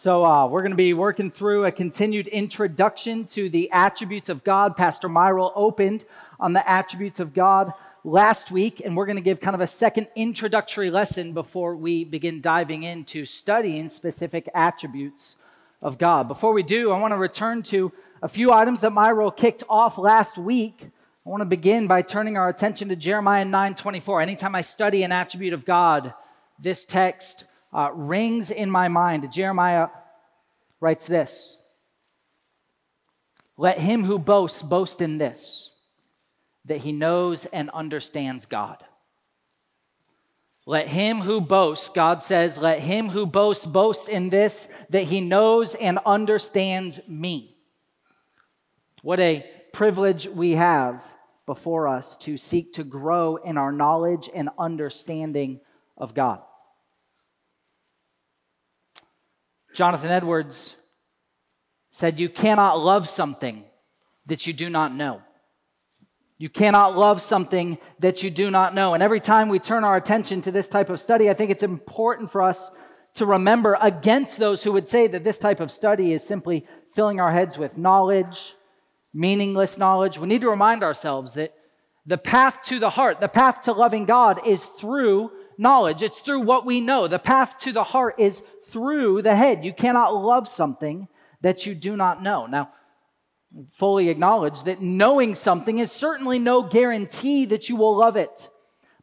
So, uh, we're going to be working through a continued introduction to the attributes of God. Pastor Myril opened on the attributes of God last week, and we're going to give kind of a second introductory lesson before we begin diving into studying specific attributes of God. Before we do, I want to return to a few items that Myril kicked off last week. I want to begin by turning our attention to Jeremiah 9:24. Anytime I study an attribute of God, this text uh, rings in my mind. Jeremiah writes this Let him who boasts boast in this, that he knows and understands God. Let him who boasts, God says, let him who boasts boast in this, that he knows and understands me. What a privilege we have before us to seek to grow in our knowledge and understanding of God. Jonathan Edwards said, You cannot love something that you do not know. You cannot love something that you do not know. And every time we turn our attention to this type of study, I think it's important for us to remember against those who would say that this type of study is simply filling our heads with knowledge, meaningless knowledge. We need to remind ourselves that the path to the heart, the path to loving God is through knowledge. It's through what we know. The path to the heart is through the head. You cannot love something that you do not know. Now, fully acknowledge that knowing something is certainly no guarantee that you will love it,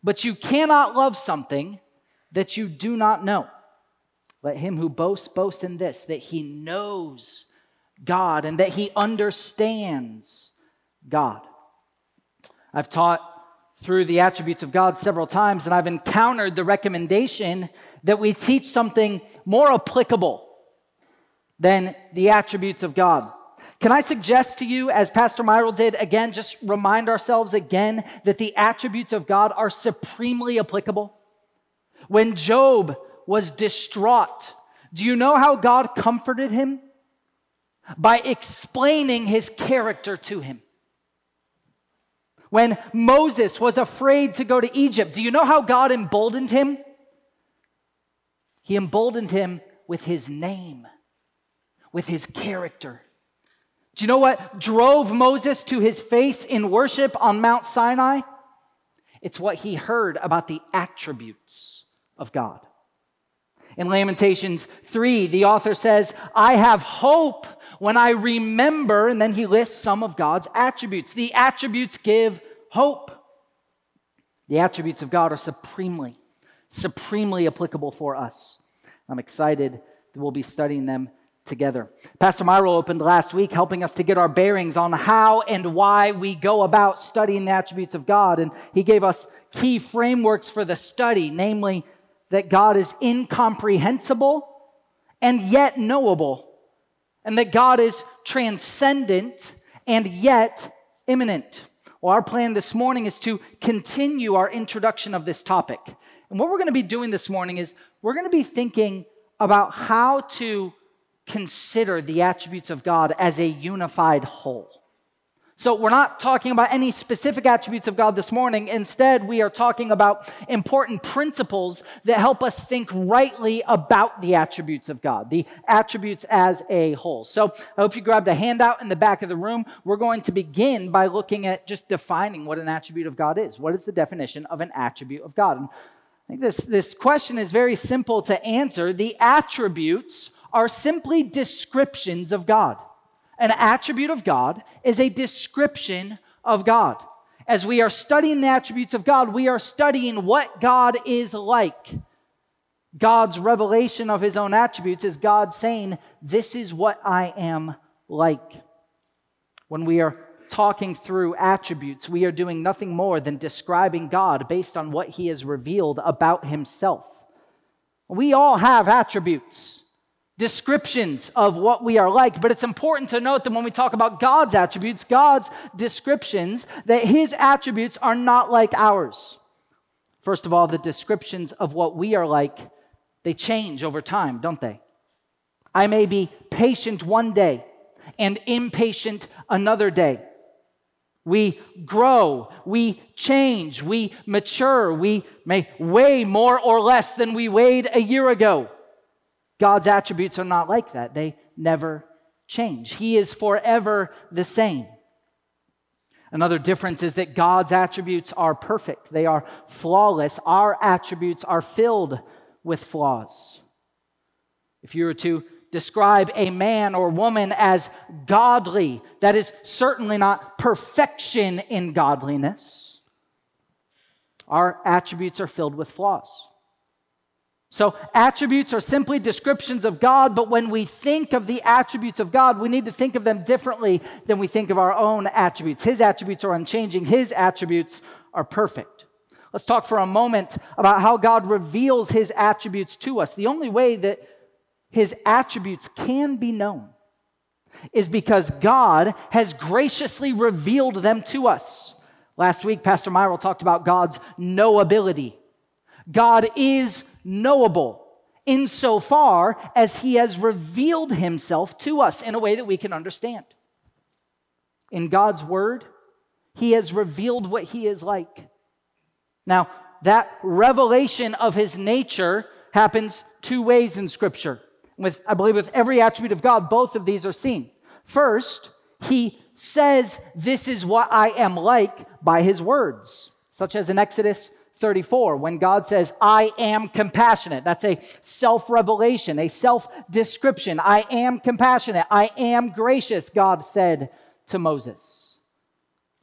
but you cannot love something that you do not know. Let him who boasts boast in this, that he knows God and that he understands God. I've taught through the attributes of God several times, and I've encountered the recommendation that we teach something more applicable than the attributes of God. Can I suggest to you, as Pastor Myril did, again, just remind ourselves again that the attributes of God are supremely applicable? When Job was distraught, do you know how God comforted him? By explaining his character to him. When Moses was afraid to go to Egypt, do you know how God emboldened him? He emboldened him with his name, with his character. Do you know what drove Moses to his face in worship on Mount Sinai? It's what he heard about the attributes of God. In Lamentations 3, the author says, I have hope when I remember, and then he lists some of God's attributes. The attributes give hope. The attributes of God are supremely supremely applicable for us. I'm excited that we'll be studying them together. Pastor Myril opened last week helping us to get our bearings on how and why we go about studying the attributes of God. And he gave us key frameworks for the study, namely that God is incomprehensible and yet knowable, and that God is transcendent and yet immanent. Well, our plan this morning is to continue our introduction of this topic. And what we're going to be doing this morning is we're going to be thinking about how to consider the attributes of God as a unified whole. So, we're not talking about any specific attributes of God this morning. Instead, we are talking about important principles that help us think rightly about the attributes of God, the attributes as a whole. So, I hope you grabbed a handout in the back of the room. We're going to begin by looking at just defining what an attribute of God is. What is the definition of an attribute of God? And I think this, this question is very simple to answer. The attributes are simply descriptions of God. An attribute of God is a description of God. As we are studying the attributes of God, we are studying what God is like. God's revelation of his own attributes is God saying, This is what I am like. When we are talking through attributes, we are doing nothing more than describing God based on what he has revealed about himself. We all have attributes, descriptions of what we are like, but it's important to note that when we talk about God's attributes, God's descriptions, that his attributes are not like ours. First of all, the descriptions of what we are like, they change over time, don't they? I may be patient one day and impatient another day. We grow, we change, we mature, we may weigh more or less than we weighed a year ago. God's attributes are not like that. They never change. He is forever the same. Another difference is that God's attributes are perfect, they are flawless. Our attributes are filled with flaws. If you were to describe a man or woman as godly, that is certainly not perfection in godliness. Our attributes are filled with flaws. So, attributes are simply descriptions of God, but when we think of the attributes of God, we need to think of them differently than we think of our own attributes. His attributes are unchanging, His attributes are perfect. Let's talk for a moment about how God reveals His attributes to us. The only way that His attributes can be known is because God has graciously revealed them to us. Last week, Pastor Myril talked about God's knowability. God is knowable insofar as he has revealed himself to us in a way that we can understand. In God's word, he has revealed what he is like. Now, that revelation of his nature happens two ways in scripture. With I believe with every attribute of God, both of these are seen. First, he says, This is what I am like by his words, such as in Exodus 34 when God says, I am compassionate. That's a self revelation, a self description. I am compassionate. I am gracious, God said to Moses.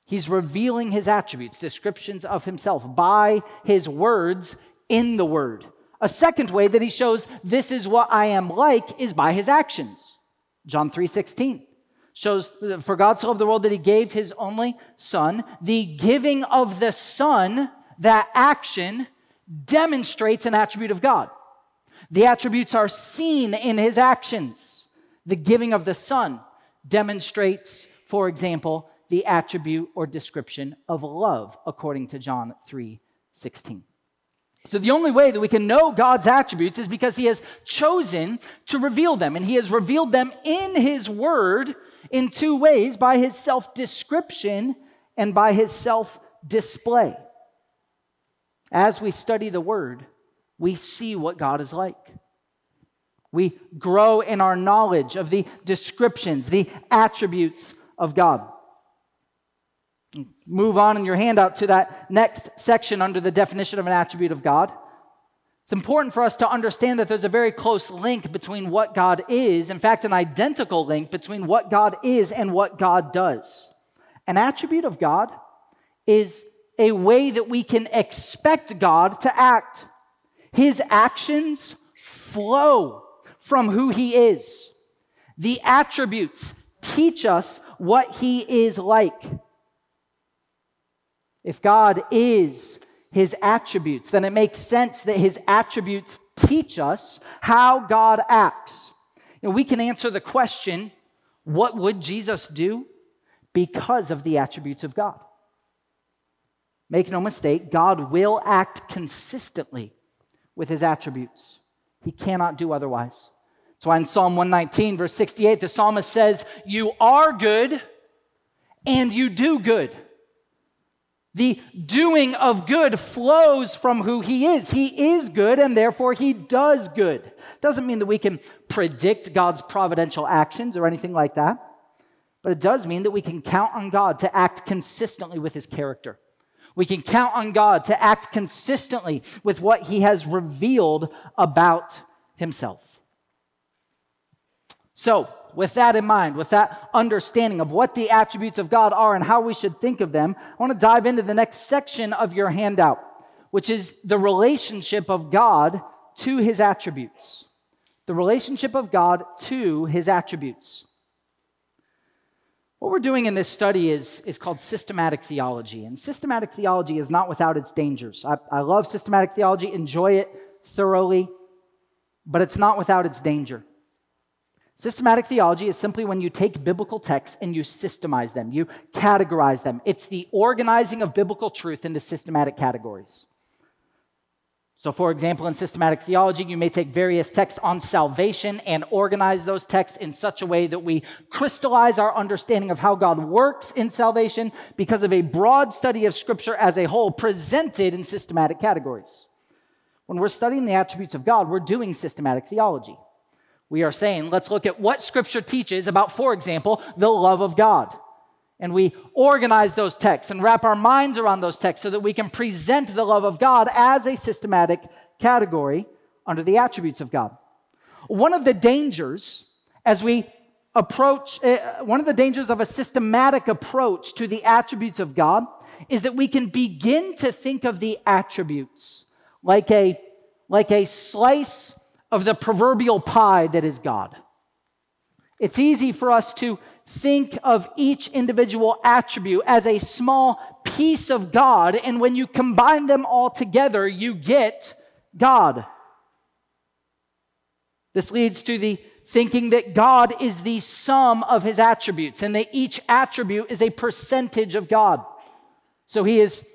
He's revealing his attributes, descriptions of himself by his words in the word. A second way that he shows this is what I am like is by his actions. John 3 16 shows for God so loved the world that he gave his only son. The giving of the son that action demonstrates an attribute of God. The attributes are seen in his actions. The giving of the Son demonstrates, for example, the attribute or description of love, according to John 3 16. So, the only way that we can know God's attributes is because He has chosen to reveal them, and He has revealed them in His Word in two ways by His self description and by His self display. As we study the Word, we see what God is like. We grow in our knowledge of the descriptions, the attributes of God. Move on in your handout to that next section under the definition of an attribute of God. It's important for us to understand that there's a very close link between what God is, in fact, an identical link between what God is and what God does. An attribute of God is a way that we can expect God to act. His actions flow from who He is. The attributes teach us what He is like. If God is His attributes, then it makes sense that His attributes teach us how God acts. Know, we can answer the question what would Jesus do? Because of the attributes of God. Make no mistake, God will act consistently with his attributes. He cannot do otherwise. That's why in Psalm 119, verse 68, the psalmist says, You are good and you do good. The doing of good flows from who he is. He is good and therefore he does good. Doesn't mean that we can predict God's providential actions or anything like that, but it does mean that we can count on God to act consistently with his character. We can count on God to act consistently with what he has revealed about himself. So, with that in mind, with that understanding of what the attributes of God are and how we should think of them, I want to dive into the next section of your handout, which is the relationship of God to his attributes. The relationship of God to his attributes. What we're doing in this study is, is called systematic theology. And systematic theology is not without its dangers. I, I love systematic theology, enjoy it thoroughly, but it's not without its danger. Systematic theology is simply when you take biblical texts and you systemize them, you categorize them. It's the organizing of biblical truth into systematic categories. So, for example, in systematic theology, you may take various texts on salvation and organize those texts in such a way that we crystallize our understanding of how God works in salvation because of a broad study of Scripture as a whole presented in systematic categories. When we're studying the attributes of God, we're doing systematic theology. we are saying, let's look at what Scripture teaches about, for example, the love of God. And we organize those texts and wrap our minds around those texts so that we can present the love of God as a systematic category under the attributes of God. One of the dangers as we approach, uh, one of the dangers of a systematic approach to the attributes of God is that we can begin to think of the attributes like a, like a slice of the proverbial pie that is God. It's easy for us to think of each individual attribute as a small piece of God, and when you combine them all together, you get God. This leads to the thinking that God is the sum of his attributes and that each attribute is a percentage of God. So he is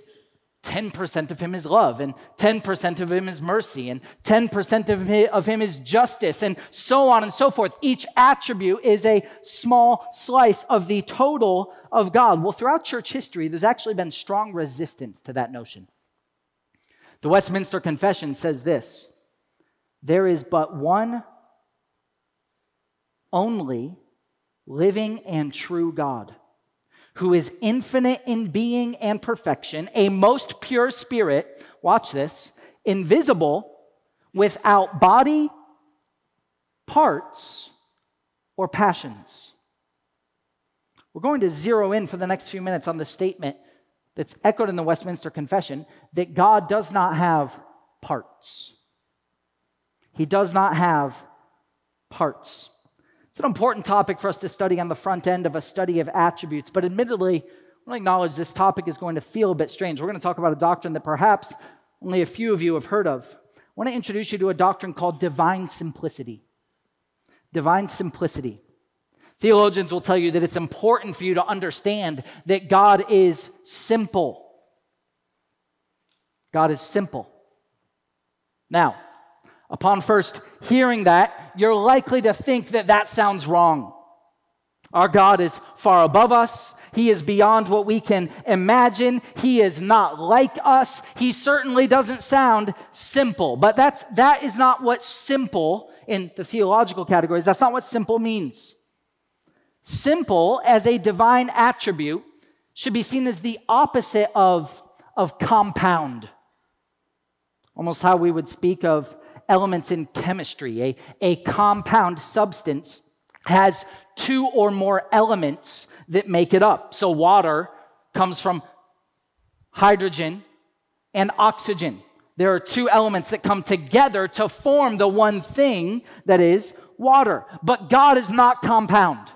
10% of him is love, and 10% of him is mercy, and 10% of him, is justice, and so on and so forth. Each attribute is a small slice of the total of God. Well, throughout church history, there's actually been strong resistance to that notion. The Westminster Confession says this there is but one only living and true God who is infinite in being and perfection, a most pure spirit, watch this, invisible, without body, parts, or passions. We're going to zero in for the next few minutes on the statement that's echoed in the Westminster Confession that God does not have parts. He does not have parts. It's an important topic for us to study on the front end of a study of attributes, but admittedly, I want to acknowledge this topic is going to feel a bit strange. We're going to talk about a doctrine that perhaps only a few of you have heard of. I want to introduce you to a doctrine called divine simplicity. Divine simplicity. Theologians will tell you that it's important for you to understand that God is simple. God is simple. Now, Upon first hearing that, you're likely to think that that sounds wrong. Our God is far above us. He is beyond what we can imagine. He is not like us. He certainly doesn't sound simple. But that's, that is not what simple in the theological categories, that's not what simple means. Simple as a divine attribute should be seen as the opposite of, of compound. Almost how we would speak of elements in chemistry. A, a compound substance has two or more elements that make it up. So, water comes from hydrogen and oxygen. There are two elements that come together to form the one thing that is water. But God is not compound,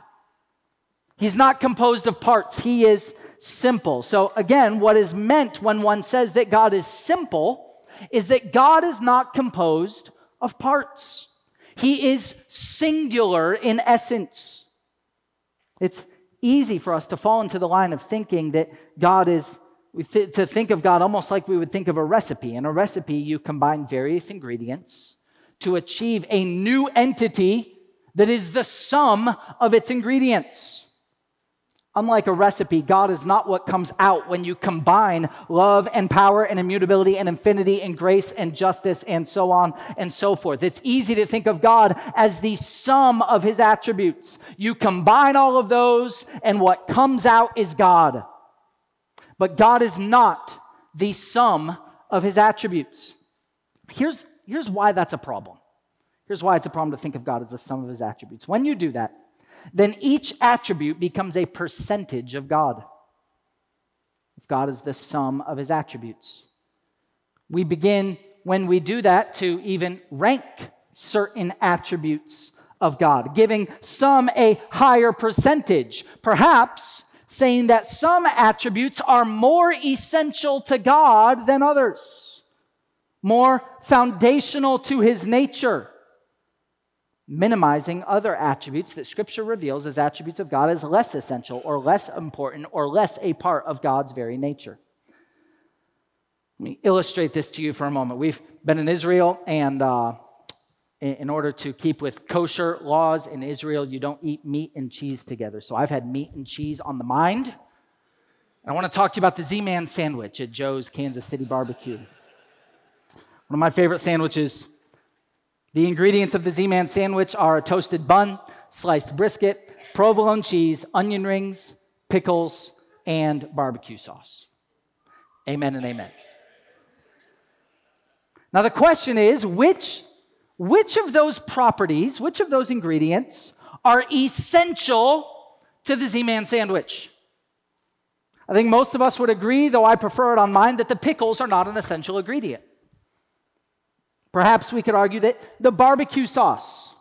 He's not composed of parts, He is simple. So, again, what is meant when one says that God is simple is that God is not composed of parts. He is singular in essence. It's easy for us to fall into the line of thinking that God is, to think of God almost like we would think of a recipe. In a recipe, you combine various ingredients to achieve a new entity that is the sum of its ingredients. Unlike a recipe, God is not what comes out when you combine love and power and immutability and infinity and grace and justice and so on and so forth. It's easy to think of God as the sum of his attributes. You combine all of those, and what comes out is God. But God is not the sum of his attributes. Here's, here's why that's a problem. Here's why it's a problem to think of God as the sum of his attributes. When you do that, then each attribute becomes a percentage of God. If God is the sum of his attributes, we begin when we do that to even rank certain attributes of God, giving some a higher percentage, perhaps saying that some attributes are more essential to God than others, more foundational to his nature minimizing other attributes that Scripture reveals as attributes of God as less essential or less important or less a part of God's very nature. Let me illustrate this to you for a moment. We've been in Israel, and uh, in order to keep with kosher laws in Israel, you don't eat meat and cheese together. So I've had meat and cheese on the mind. I want to talk to you about the Z Man sandwich at Joe's Kansas City Barbecue. One of my favorite sandwiches The ingredients of the Z Man sandwich are a toasted bun, sliced brisket, provolone cheese, onion rings, pickles, and barbecue sauce. Amen and amen. Now, the question is which, which of those properties, which of those ingredients are essential to the Z Man sandwich? I think most of us would agree, though I prefer it on mine, that the pickles are not an essential ingredient. Perhaps we could argue that the barbecue sauce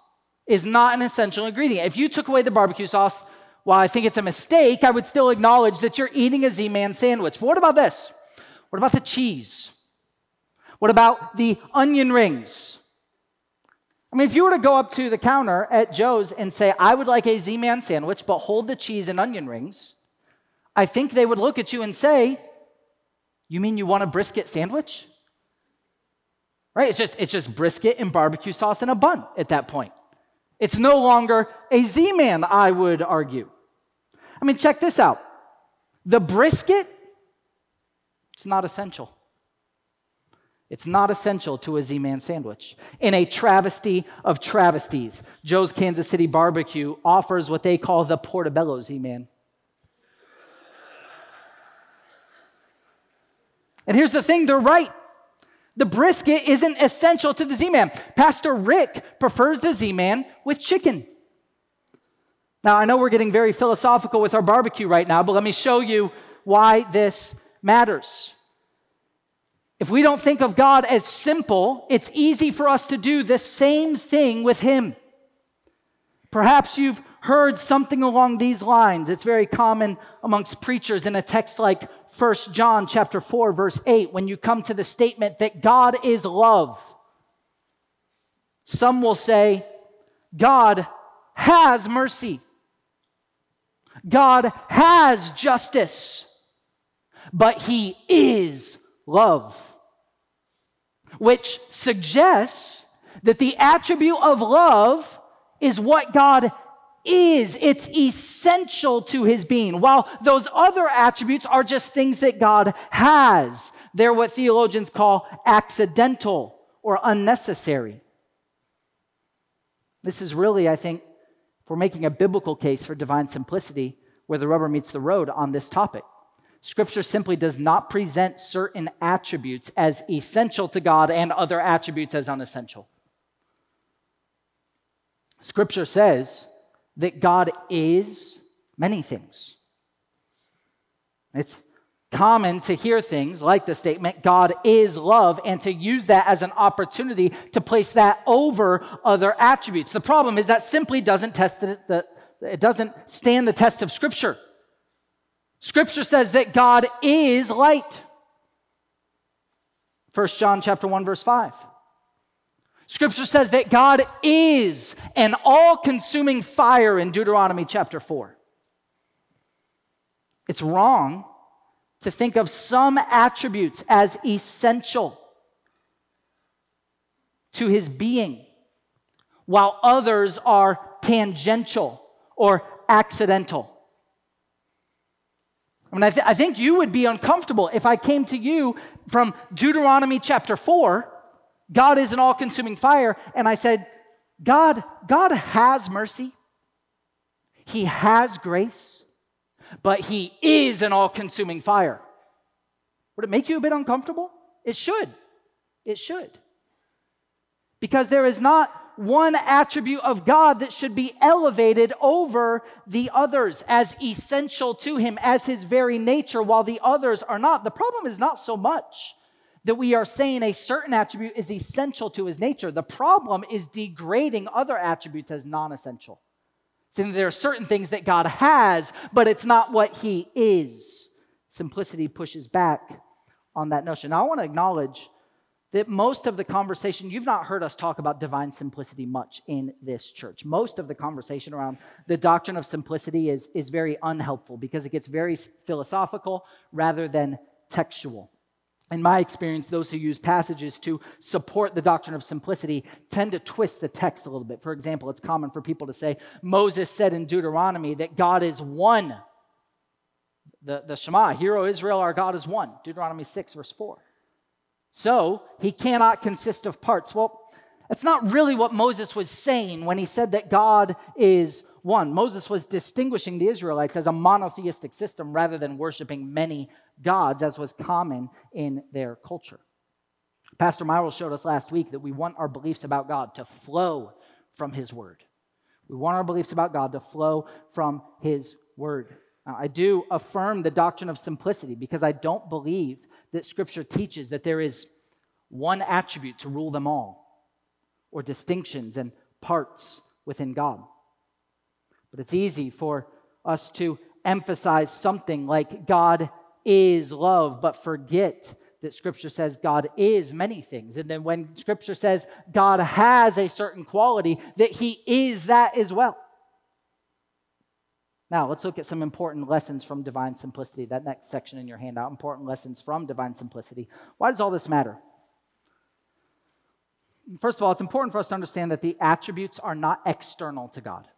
is not an essential ingredient. If you took away the barbecue sauce, while I think it's a mistake, I would still acknowledge that you're eating a Z Man sandwich. But what about this? What about the cheese? What about the onion rings? I mean, if you were to go up to the counter at Joe's and say, I would like a Z Man sandwich, but hold the cheese and onion rings, I think they would look at you and say, You mean you want a brisket sandwich? Right? It's just, it's just brisket and barbecue sauce and a bun at that point. It's no longer a Z Man, I would argue. I mean, check this out. The brisket, it's not essential. It's not essential to a Z Man sandwich. In a travesty of travesties, Joe's Kansas City Barbecue offers what they call the Portobello Z Man. And here's the thing they're right. The brisket isn't essential to the Z Man. Pastor Rick prefers the Z Man with chicken. Now, I know we're getting very philosophical with our barbecue right now, but let me show you why this matters. If we don't think of God as simple, it's easy for us to do the same thing with Him. Perhaps you've heard something along these lines. It's very common amongst preachers in a text like 1 John chapter 4 verse 8 when you come to the statement that God is love. Some will say God has mercy. God has justice. But he is love. Which suggests that the attribute of love is what God is, it's essential to his being. While those other attributes are just things that God has, they're what theologians call accidental or unnecessary. This is really, I think, if we're making a biblical case for divine simplicity, where the rubber meets the road on this topic. Scripture simply does not present certain attributes as essential to God and other attributes as unessential. Scripture says that God is many things. It's common to hear things like the statement, God is love, and to use that as an opportunity to place that over other attributes. The problem is that simply doesn't test the, the it doesn't stand the test of Scripture. Scripture says that God is light. 1 John chapter 1 verse 5. Scripture says that God is an all consuming fire in Deuteronomy chapter 4. It's wrong to think of some attributes as essential to his being, while others are tangential or accidental. I mean, I, th- I think you would be uncomfortable if I came to you from Deuteronomy chapter 4 God is an all consuming fire. And I said, God, God has mercy. He has grace, but He is an all consuming fire. Would it make you a bit uncomfortable? It should. It should. Because there is not one attribute of God that should be elevated over the others as essential to Him, as His very nature, while the others are not. The problem is not so much that we are saying a certain attribute is essential to his nature. The problem is degrading other attributes as non essential. Saying there are certain things that God has, but it's not what he is. Simplicity pushes back on that notion. Now, I want to acknowledge that most of the conversation, you've not heard us talk about divine simplicity much in this church. Most of the conversation around the doctrine of simplicity is, is very unhelpful because it gets very philosophical rather than textual in my experience, those who use passages to support the doctrine of simplicity tend to twist the text a little bit. For example, it's common for people to say, Moses said in Deuteronomy that God is one. The, the Shema, Hear, O Israel, our God is one. Deuteronomy 6, verse 4. So he cannot consist of parts. Well, That's not really what Moses was saying when he said that God is one. Moses was distinguishing the Israelites as a monotheistic system rather than worshiping many gods, as was common in their culture. Pastor Myro showed us last week that we want our beliefs about God to flow from his word. We want our beliefs about God to flow from his word. Now, I do affirm the doctrine of simplicity because I don't believe that scripture teaches that there is one attribute to rule them all or distinctions and parts within God. But it's easy for us to emphasize something like God is love, but forget that Scripture says God is many things. And then when Scripture says God has a certain quality, that He is that as well. Now, let's look at some important lessons from divine simplicity. That next section in your handout, important lessons from divine simplicity. Why does all this matter? First of all, it's important for us to understand that the attributes are not external to God.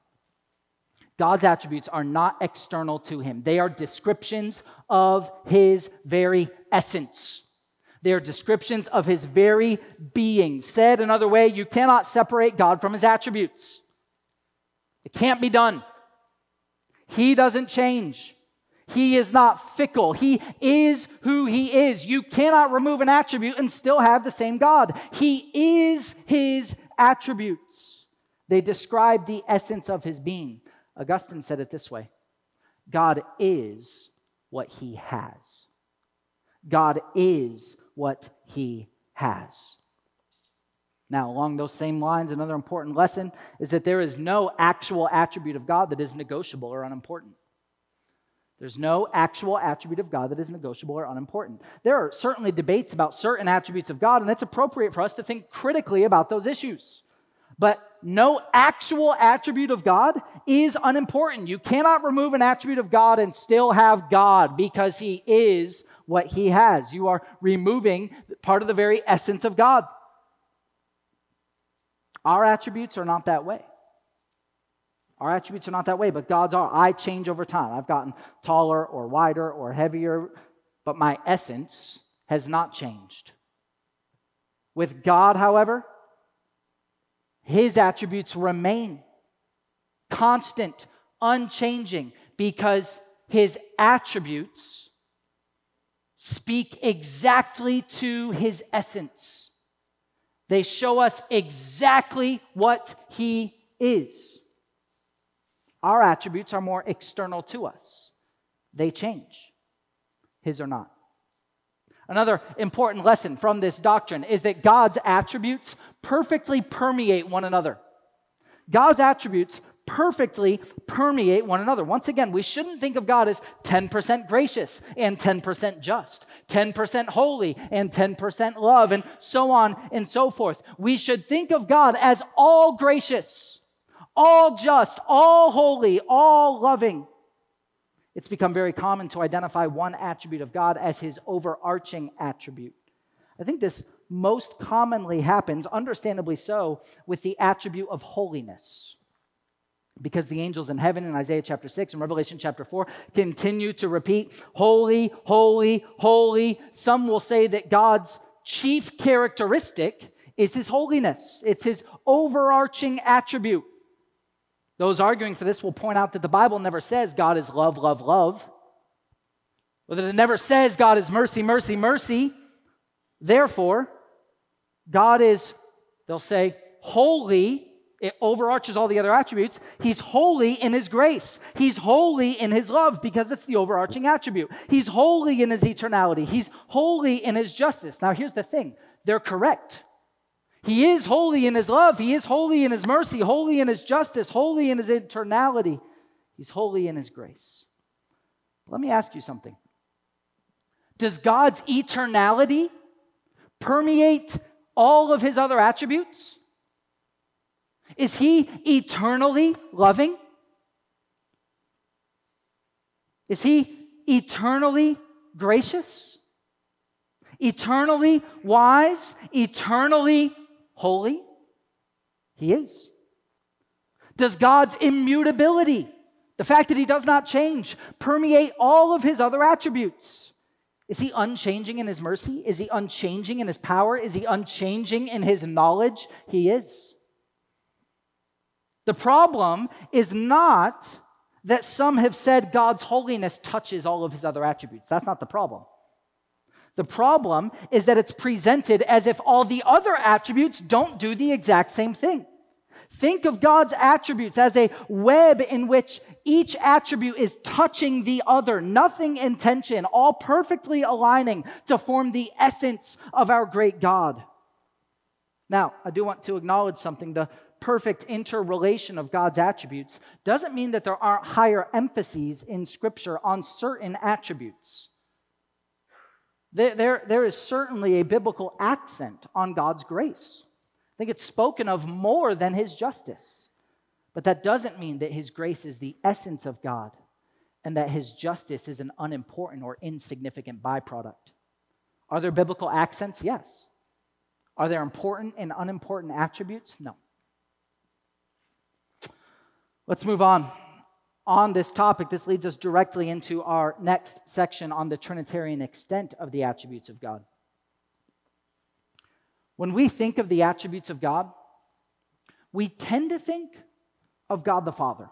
God's attributes are not external to him, they are descriptions of his very essence. They are descriptions of his very being. Said another way, you cannot separate God from his attributes. It can't be done. He doesn't change. He is not fickle. He is who he is. You cannot remove an attribute and still have the same God. He is his attributes. They describe the essence of his being. Augustine said it this way God is what he has. God is what he has. Now, along those same lines, another important lesson is that there is no actual attribute of God that is negotiable or unimportant. There's no actual attribute of God that is negotiable or unimportant. There are certainly debates about certain attributes of God, and it's appropriate for us to think critically about those issues. But no actual attribute of God is unimportant. You cannot remove an attribute of God and still have God because He is what He has. You are removing part of the very essence of God. Our attributes are not that way. Our attributes are not that way, but God's are. I change over time. I've gotten taller or wider or heavier, but my essence has not changed. With God, however, his attributes remain constant, unchanging, because his attributes speak exactly to his essence. They show us exactly what he is. Our attributes are more external to us, they change. His are not. Another important lesson from this doctrine is that God's attributes perfectly permeate one another. God's attributes perfectly permeate one another. Once again, we shouldn't think of God as 10% gracious and 10% just, 10% holy and 10% love, and so on and so forth. We should think of God as all gracious all just, all holy, all loving. It's become very common to identify one attribute of God as his overarching attribute. I think this most commonly happens, understandably so, with the attribute of holiness. Because the angels in heaven in Isaiah chapter 6 and Revelation chapter 4 continue to repeat, Holy, holy, holy. Some will say that God's chief characteristic is his holiness, it's his overarching attribute. Those arguing for this will point out that the Bible never says God is love, love, love, or that it never says God is mercy, mercy, mercy. Therefore, God is, they'll say, holy. It overarches all the other attributes. He's holy in his grace. He's holy in his love because it's the overarching attribute. He's holy in his eternality. He's holy in his justice. Now, here's the thing they're correct. He is holy in his love. He is holy in his mercy, holy in his justice, holy in his eternality. He's holy in his grace. Let me ask you something. Does God's eternality permeate all of his other attributes? Is he eternally loving? Is he eternally gracious? Eternally wise? Eternally holy? He is. Does God's immutability, the fact that he does not change, permeate all of his other attributes? Is he unchanging in his mercy? Is he unchanging in his power? Is he unchanging in his knowledge? He is. The problem is not that some have said God's holiness touches all of his other attributes. That's not the problem. The problem is that it's presented as if all the other attributes don't do the exact same thing. Think of God's attributes as a web in which each attribute is touching the other, nothing in tension, all perfectly aligning to form the essence of our great God. Now, I do want to acknowledge something. The perfect interrelation of God's attributes doesn't mean that there aren't higher emphases in Scripture on certain attributes. There, there, there is certainly a biblical accent on God's grace. I think it's spoken of more than his justice. But that doesn't mean that his grace is the essence of God and that his justice is an unimportant or insignificant byproduct. Are there biblical accents? Yes. Are there important and unimportant attributes? No. Let's move on. On this topic, this leads us directly into our next section on the Trinitarian extent of the attributes of God. When we think of the attributes of God, we tend to think of God the Father.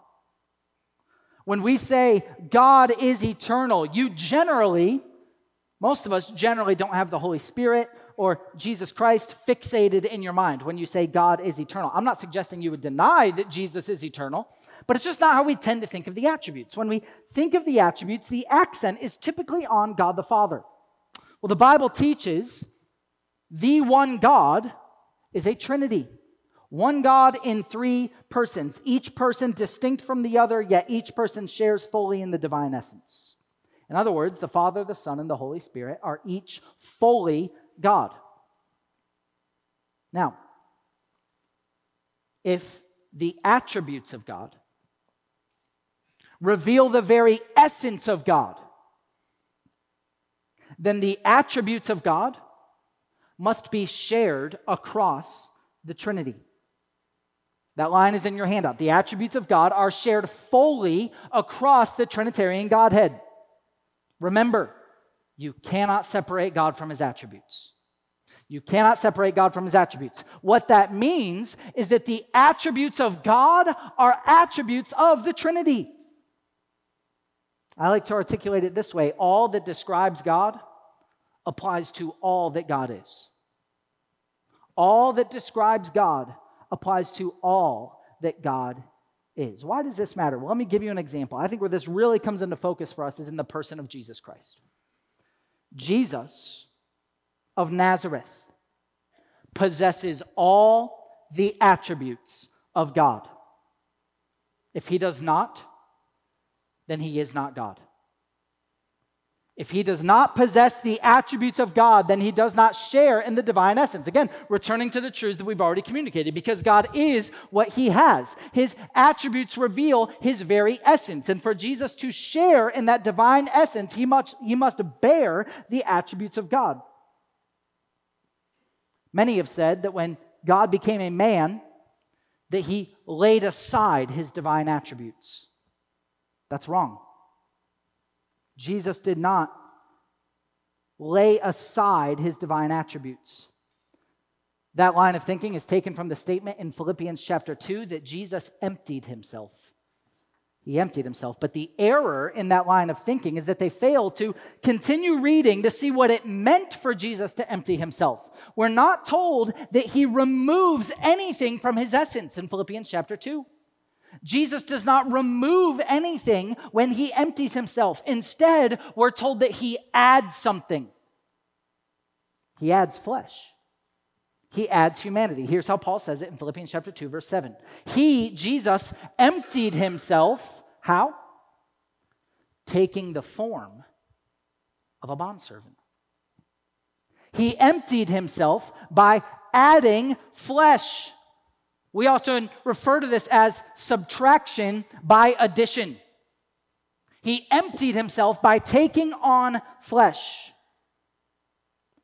When we say God is eternal, you generally, most of us generally don't have the Holy Spirit or Jesus Christ fixated in your mind when you say God is eternal. I'm not suggesting you would deny that Jesus is eternal, but it's just not how we tend to think of the attributes. When we think of the attributes, the accent is typically on God the Father. Well, the Bible teaches the one God is a trinity. One God in three persons, each person distinct from the other, yet each person shares fully in the divine essence. In other words, the Father, the Son, and the Holy Spirit are each fully God. Now, if the attributes of God reveal the very essence of God, then the attributes of God must be shared across the Trinity. That line is in your handout. The attributes of God are shared fully across the Trinitarian Godhead. Remember, you cannot separate God from his attributes. You cannot separate God from his attributes. What that means is that the attributes of God are attributes of the Trinity. I like to articulate it this way all that describes God applies to all that God is. All that describes God applies to all that God is. Why does this matter? Well, let me give you an example. I think where this really comes into focus for us is in the person of Jesus Christ. Jesus of Nazareth possesses all the attributes of God. If he does not, then he is not God. If he does not possess the attributes of God, then he does not share in the divine essence. Again, returning to the truths that we've already communicated, because God is what he has. His attributes reveal his very essence. And for Jesus to share in that divine essence, he must, he must bear the attributes of God. Many have said that when God became a man, that he laid aside his divine attributes. That's wrong. Jesus did not lay aside his divine attributes. That line of thinking is taken from the statement in Philippians chapter 2 that Jesus emptied himself. He emptied himself. But the error in that line of thinking is that they fail to continue reading to see what it meant for Jesus to empty himself. We're not told that he removes anything from his essence in Philippians chapter 2. Jesus does not remove anything when he empties himself. Instead, we're told that he adds something. He adds flesh. He adds humanity. Here's how Paul says it in Philippians chapter 2 verse 7. He, Jesus, emptied himself how? Taking the form of a bondservant. He emptied himself by adding flesh. We often refer to this as subtraction by addition. He emptied himself by taking on flesh.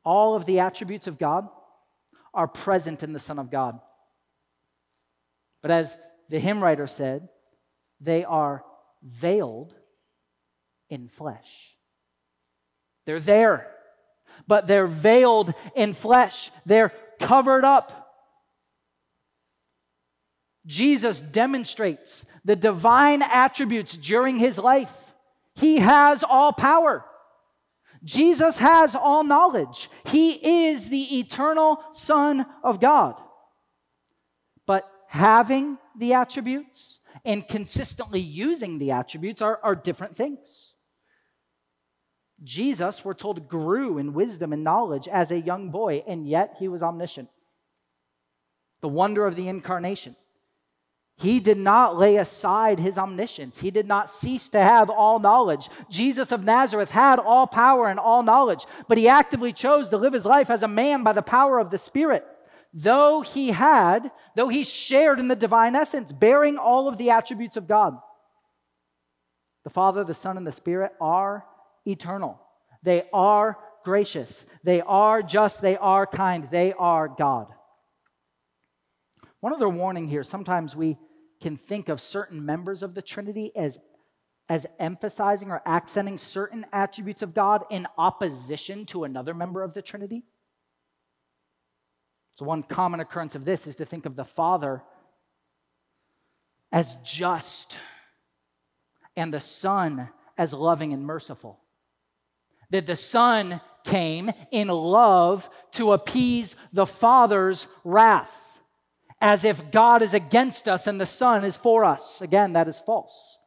All of the attributes of God are present in the Son of God. But as the hymn writer said, they are veiled in flesh. They're there, but they're veiled in flesh, they're covered up. Jesus demonstrates the divine attributes during his life. He has all power. Jesus has all knowledge. He is the eternal Son of God. But having the attributes and consistently using the attributes are, are different things. Jesus, we're told, grew in wisdom and knowledge as a young boy, and yet he was omniscient. The wonder of the incarnation. He did not lay aside his omniscience. He did not cease to have all knowledge. Jesus of Nazareth had all power and all knowledge, but he actively chose to live his life as a man by the power of the Spirit. Though he had, though he shared in the divine essence, bearing all of the attributes of God. The Father, the Son, and the Spirit are eternal. They are gracious. They are just. They are kind. They are God. One other warning here sometimes we can think of certain members of the Trinity as, as emphasizing or accenting certain attributes of God in opposition to another member of the Trinity. So, one common occurrence of this is to think of the Father as just and the Son as loving and merciful. That the Son came in love to appease the Father's wrath as if God is against us and the Son is for us. Again, that is false.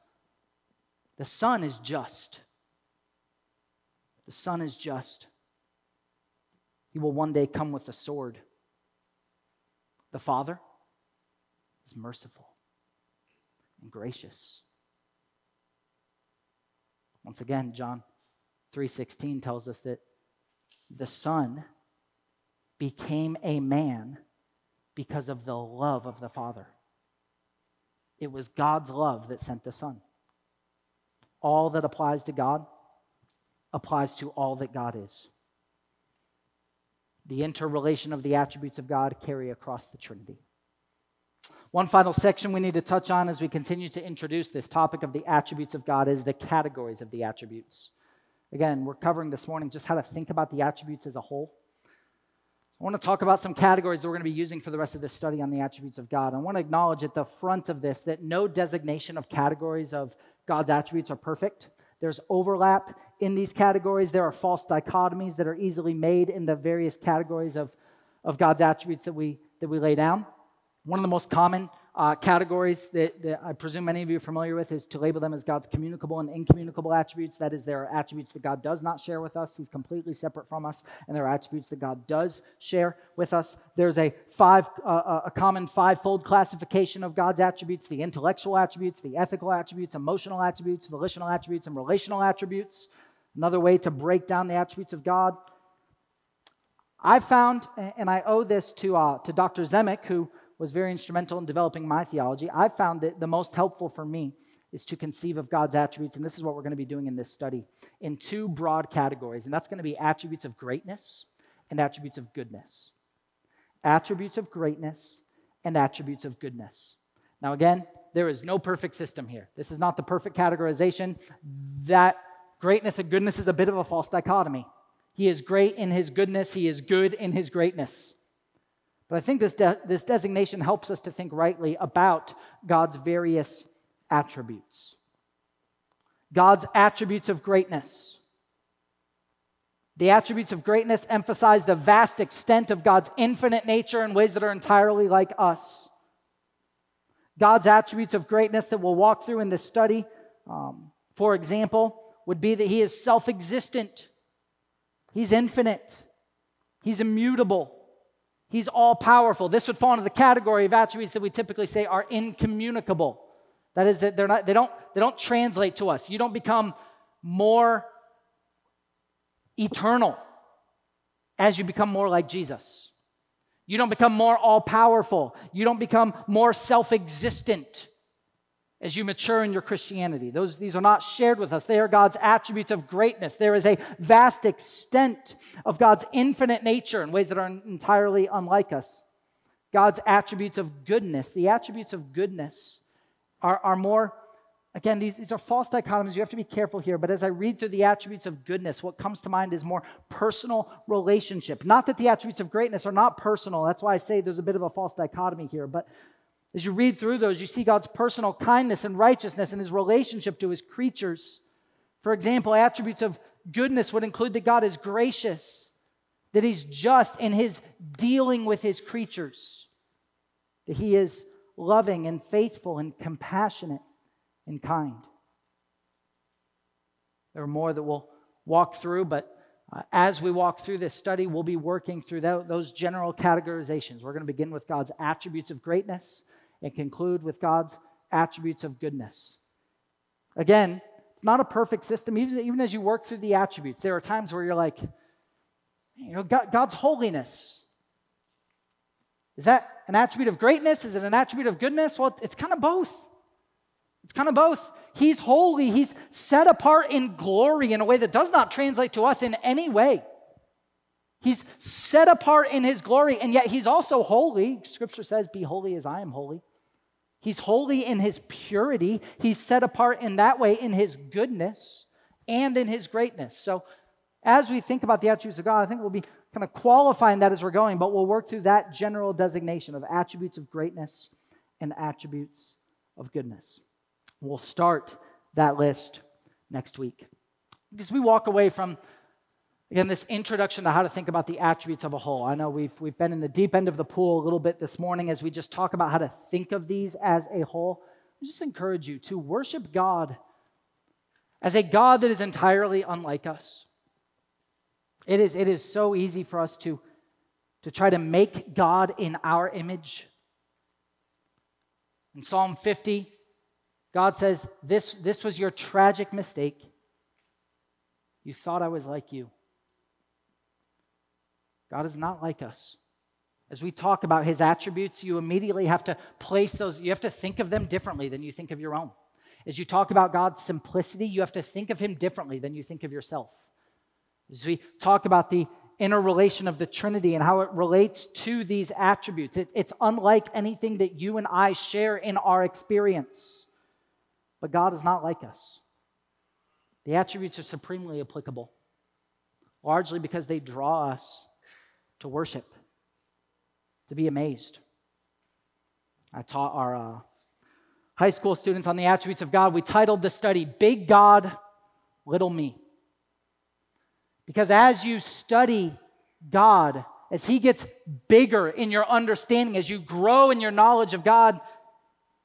The Son is just. The Son is just. He will one day come with a sword. The Father is merciful and gracious. Once again, John 3:16 tells us that the Son became a man because of the love of the Father. It was God's love that sent the Son. All that applies to God applies to all that God is. The interrelation of the attributes of God carry across the Trinity. One final section we need to touch on as we continue to introduce this topic of the attributes of God is the categories of the attributes. Again, we're covering this morning just how to think about the attributes as a whole. I want to talk about some categories that we're going to be using for the rest of this study on the attributes of God. I want to acknowledge at the front of this that no designation of categories of God's attributes are perfect. There's overlap in these categories. There are false dichotomies that are easily made in the various categories of, of God's attributes that we, that we lay down. One of the most common uh, categories that, that, I presume many of you are familiar with is to label them as God's communicable and incommunicable attributes. That is, there are attributes that God does not share with us, He's completely separate from us, and there are attributes that God does share with us. There's a five, uh, uh a common five-fold classification of God's attributes: the intellectual attributes, the ethical attributes, emotional attributes, volitional attributes, and relational attributes. Another way to break down the attributes of God. I found, and I owe this to, uh, to Dr. Zemek, who was very instrumental in developing my theology. I found that the most helpful for me is to conceive of God's attributes, and this is what we're going to be doing in this study, in two broad categories, and that's going to be attributes of greatness and attributes of goodness. Attributes of greatness and attributes of goodness. Now, again, there is no perfect system here. This is not the perfect categorization. That greatness and goodness is a bit of a false dichotomy. He is great in his goodness, he is good in his greatness. But I think this, de- this designation helps us to think rightly about God's various attributes. God's attributes of greatness. The attributes of greatness emphasize the vast extent of God's infinite nature in ways that are entirely like us. God's attributes of greatness that we'll walk through in this study, um, for example, would be that He is self existent, He's infinite, He's immutable. He's all powerful. This would fall into the category of attributes that we typically say are incommunicable. That is that they're not they don't they don't translate to us. You don't become more eternal as you become more like Jesus. You don't become more all powerful. You don't become more self existent as you mature in your Christianity. Those, these are not shared with us. They are God's attributes of greatness. There is a vast extent of God's infinite nature in ways that are entirely unlike us. God's attributes of goodness, the attributes of goodness are, are more again, these, these are false dichotomies. You have to be careful here. But as I read through the attributes of goodness, what comes to mind is more personal relationship. Not that the attributes of greatness are not personal. That's why I say there's a bit of a false dichotomy here. But as you read through those, you see God's personal kindness and righteousness and his relationship to his creatures. For example, attributes of goodness would include that God is gracious, that he's just in his dealing with his creatures, that he is loving and faithful and compassionate and kind. There are more that we'll walk through, but uh, as we walk through this study, we'll be working through that, those general categorizations. We're going to begin with God's attributes of greatness and conclude with God's attributes of goodness. Again, it's not a perfect system. Even, even as you work through the attributes, there are times where you're like, you know, God, God's holiness. Is that an attribute of greatness? Is it an attribute of goodness? Well, it's kind of both. It's kind of both. He's holy, he's set apart in glory in a way that does not translate to us in any way. He's set apart in his glory, and yet he's also holy. Scripture says, Be holy as I am holy. He's holy in his purity. He's set apart in that way in his goodness and in his greatness. So, as we think about the attributes of God, I think we'll be kind of qualifying that as we're going, but we'll work through that general designation of attributes of greatness and attributes of goodness. We'll start that list next week. Because we walk away from, again, this introduction to how to think about the attributes of a whole. I know we've, we've been in the deep end of the pool a little bit this morning as we just talk about how to think of these as a whole. I just encourage you to worship God as a God that is entirely unlike us. It is, it is so easy for us to, to try to make God in our image. In Psalm 50, God says, This, this was your tragic mistake. You thought I was like you. God is not like us. As we talk about his attributes, you immediately have to place those, you have to think of them differently than you think of your own. As you talk about God's simplicity, you have to think of him differently than you think of yourself. As we talk about the interrelation of the Trinity and how it relates to these attributes, it, it's unlike anything that you and I share in our experience. But God is not like us. The attributes are supremely applicable, largely because they draw us to worship, to be amazed. I taught our uh, high school students on the attributes of God. We titled the study, Big God, Little Me. Because as you study God, as He gets bigger in your understanding, as you grow in your knowledge of God,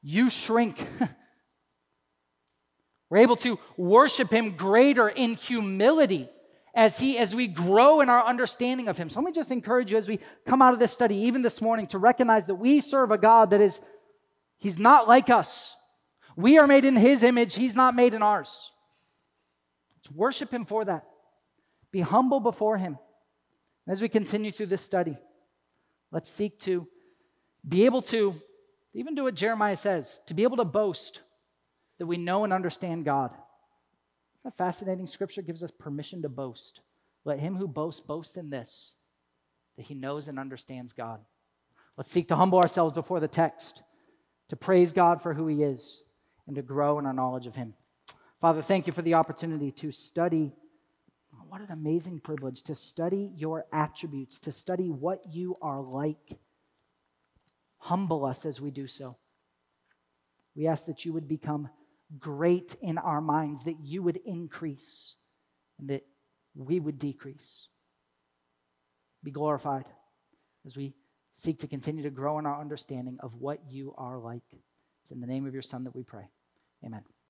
you shrink. We're able to worship him greater in humility as he as we grow in our understanding of him. So let me just encourage you as we come out of this study even this morning to recognize that we serve a God that is he's not like us. We are made in his image, he's not made in ours. Let's worship him for that. Be humble before him. And as we continue through this study, let's seek to be able to even do what Jeremiah says, to be able to boast that we know and understand God. Fascinating scripture gives us permission to boast. Let him who boasts boast in this, that he knows and understands God. Let's seek to humble ourselves before the text, to praise God for who he is, and to grow in our knowledge of him. Father, thank you for the opportunity to study. What an amazing privilege to study your attributes, to study what you are like. Humble us as we do so. We ask that you would become great in our minds, that you would increase and that we would decrease. Be glorified as we seek to continue to grow in our understanding of what you are like. It's in the name of your Son that we pray. Amen.